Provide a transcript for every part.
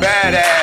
badass.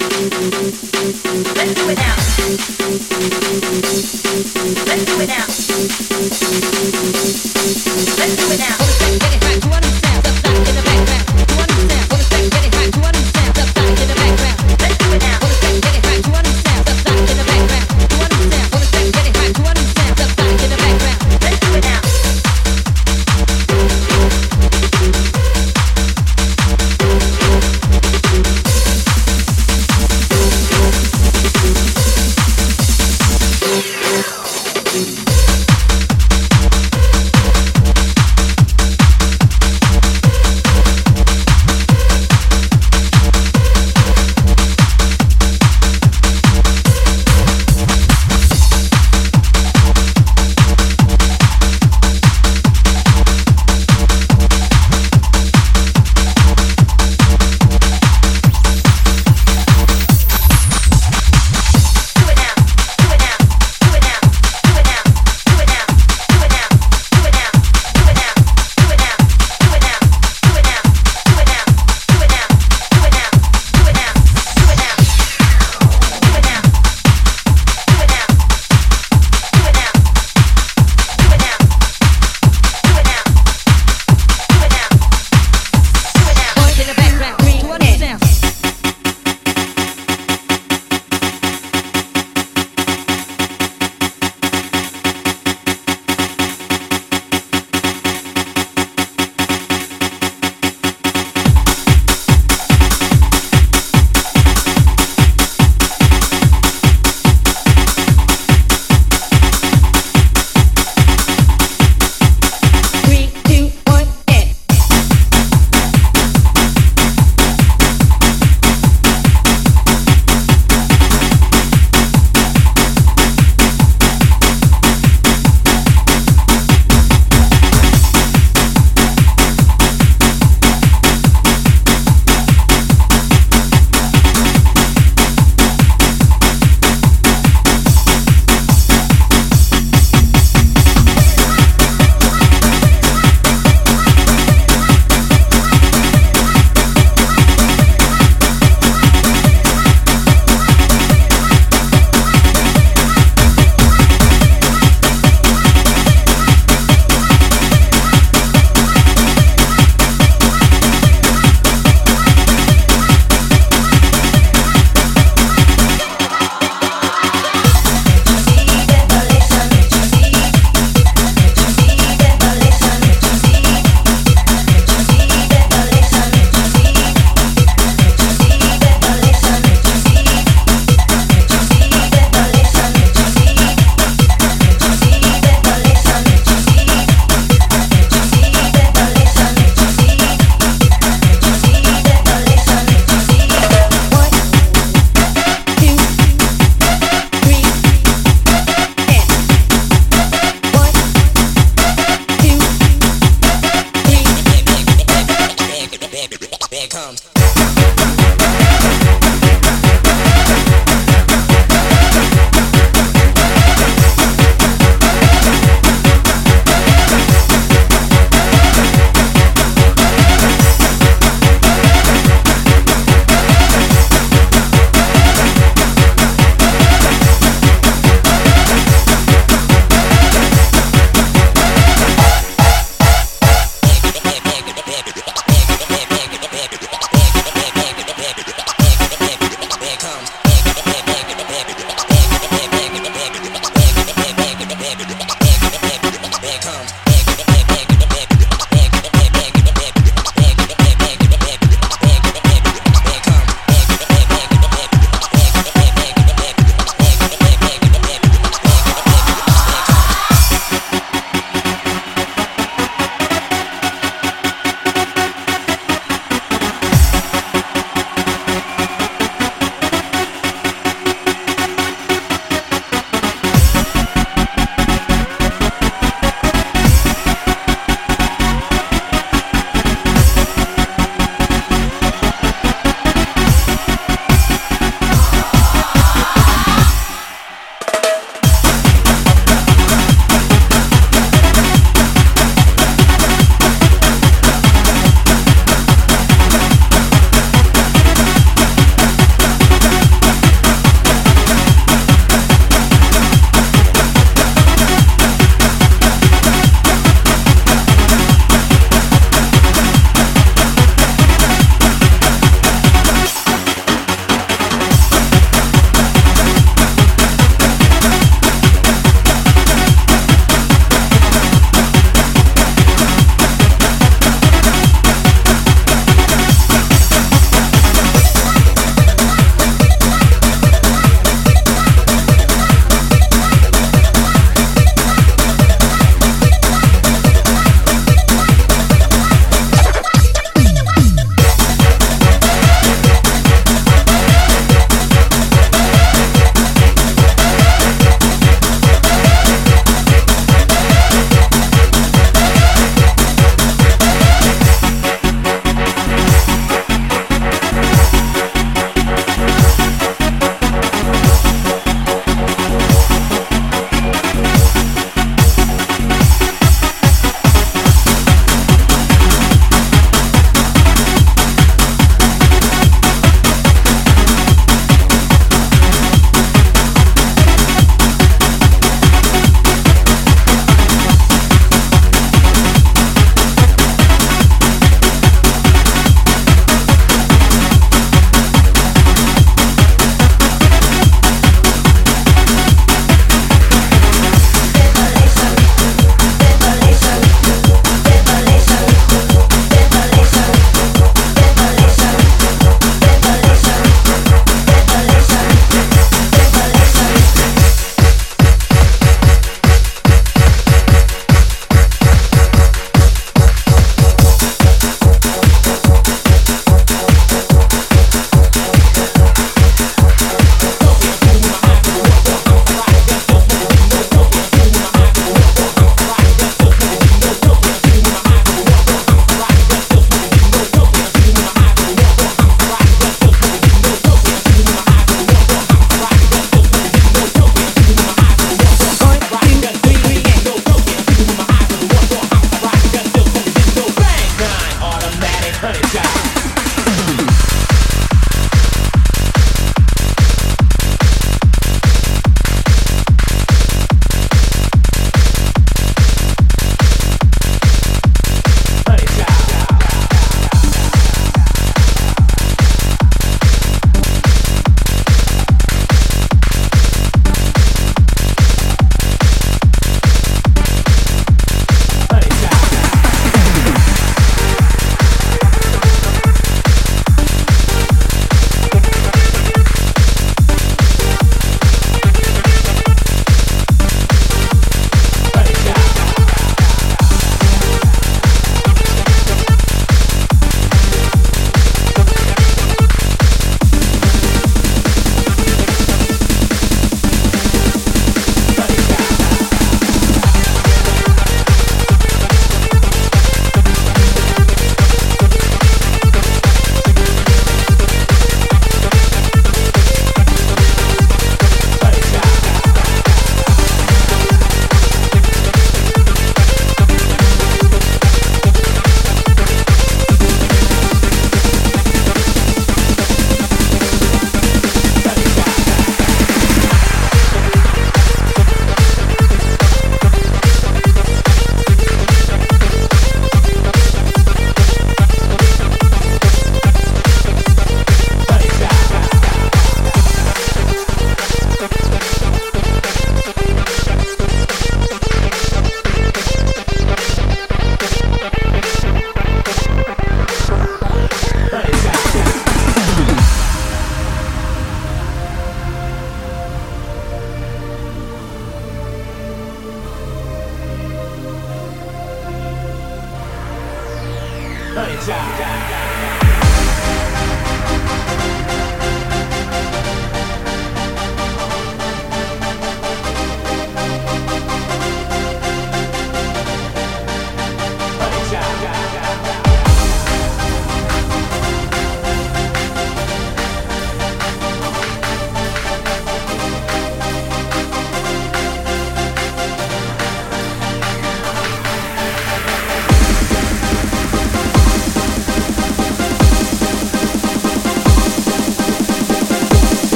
Let's do it now.